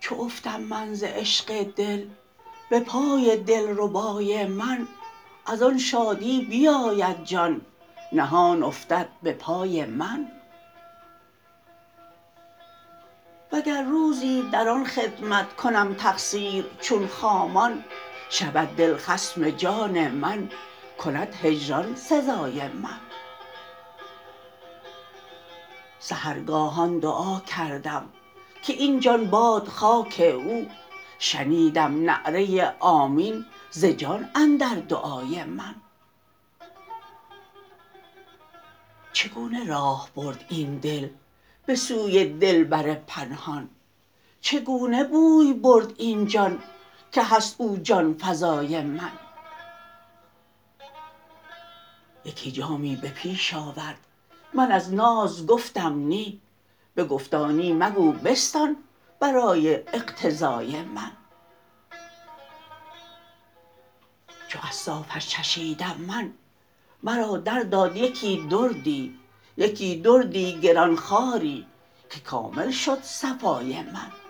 چو افتم من ز عشق دل به پای دلربای من از آن شادی بیاید جان نهان افتد به پای من. وگر روزی در آن خدمت کنم تقصیر چون خامان شود دل خصم جان من کند هجران سزای من. سحرگاهان دعا کردم که این جان باد خاک او شنیدم نعره آمین ز جان اندر دعای من. چگونه راه برد این دل؟ به سوی دلبر پنهان. چگونه بوی برد این جان که هست او جان فزای من؟ یکی جامی به پیش آورد. من از ناز گفتم نی. بگفتا نی مگو بستان برای اقتضای من. چو از صافش چشیدم من مرا درداد یکی دردی. یکی دردی گران خواری که کامل شد صفای من.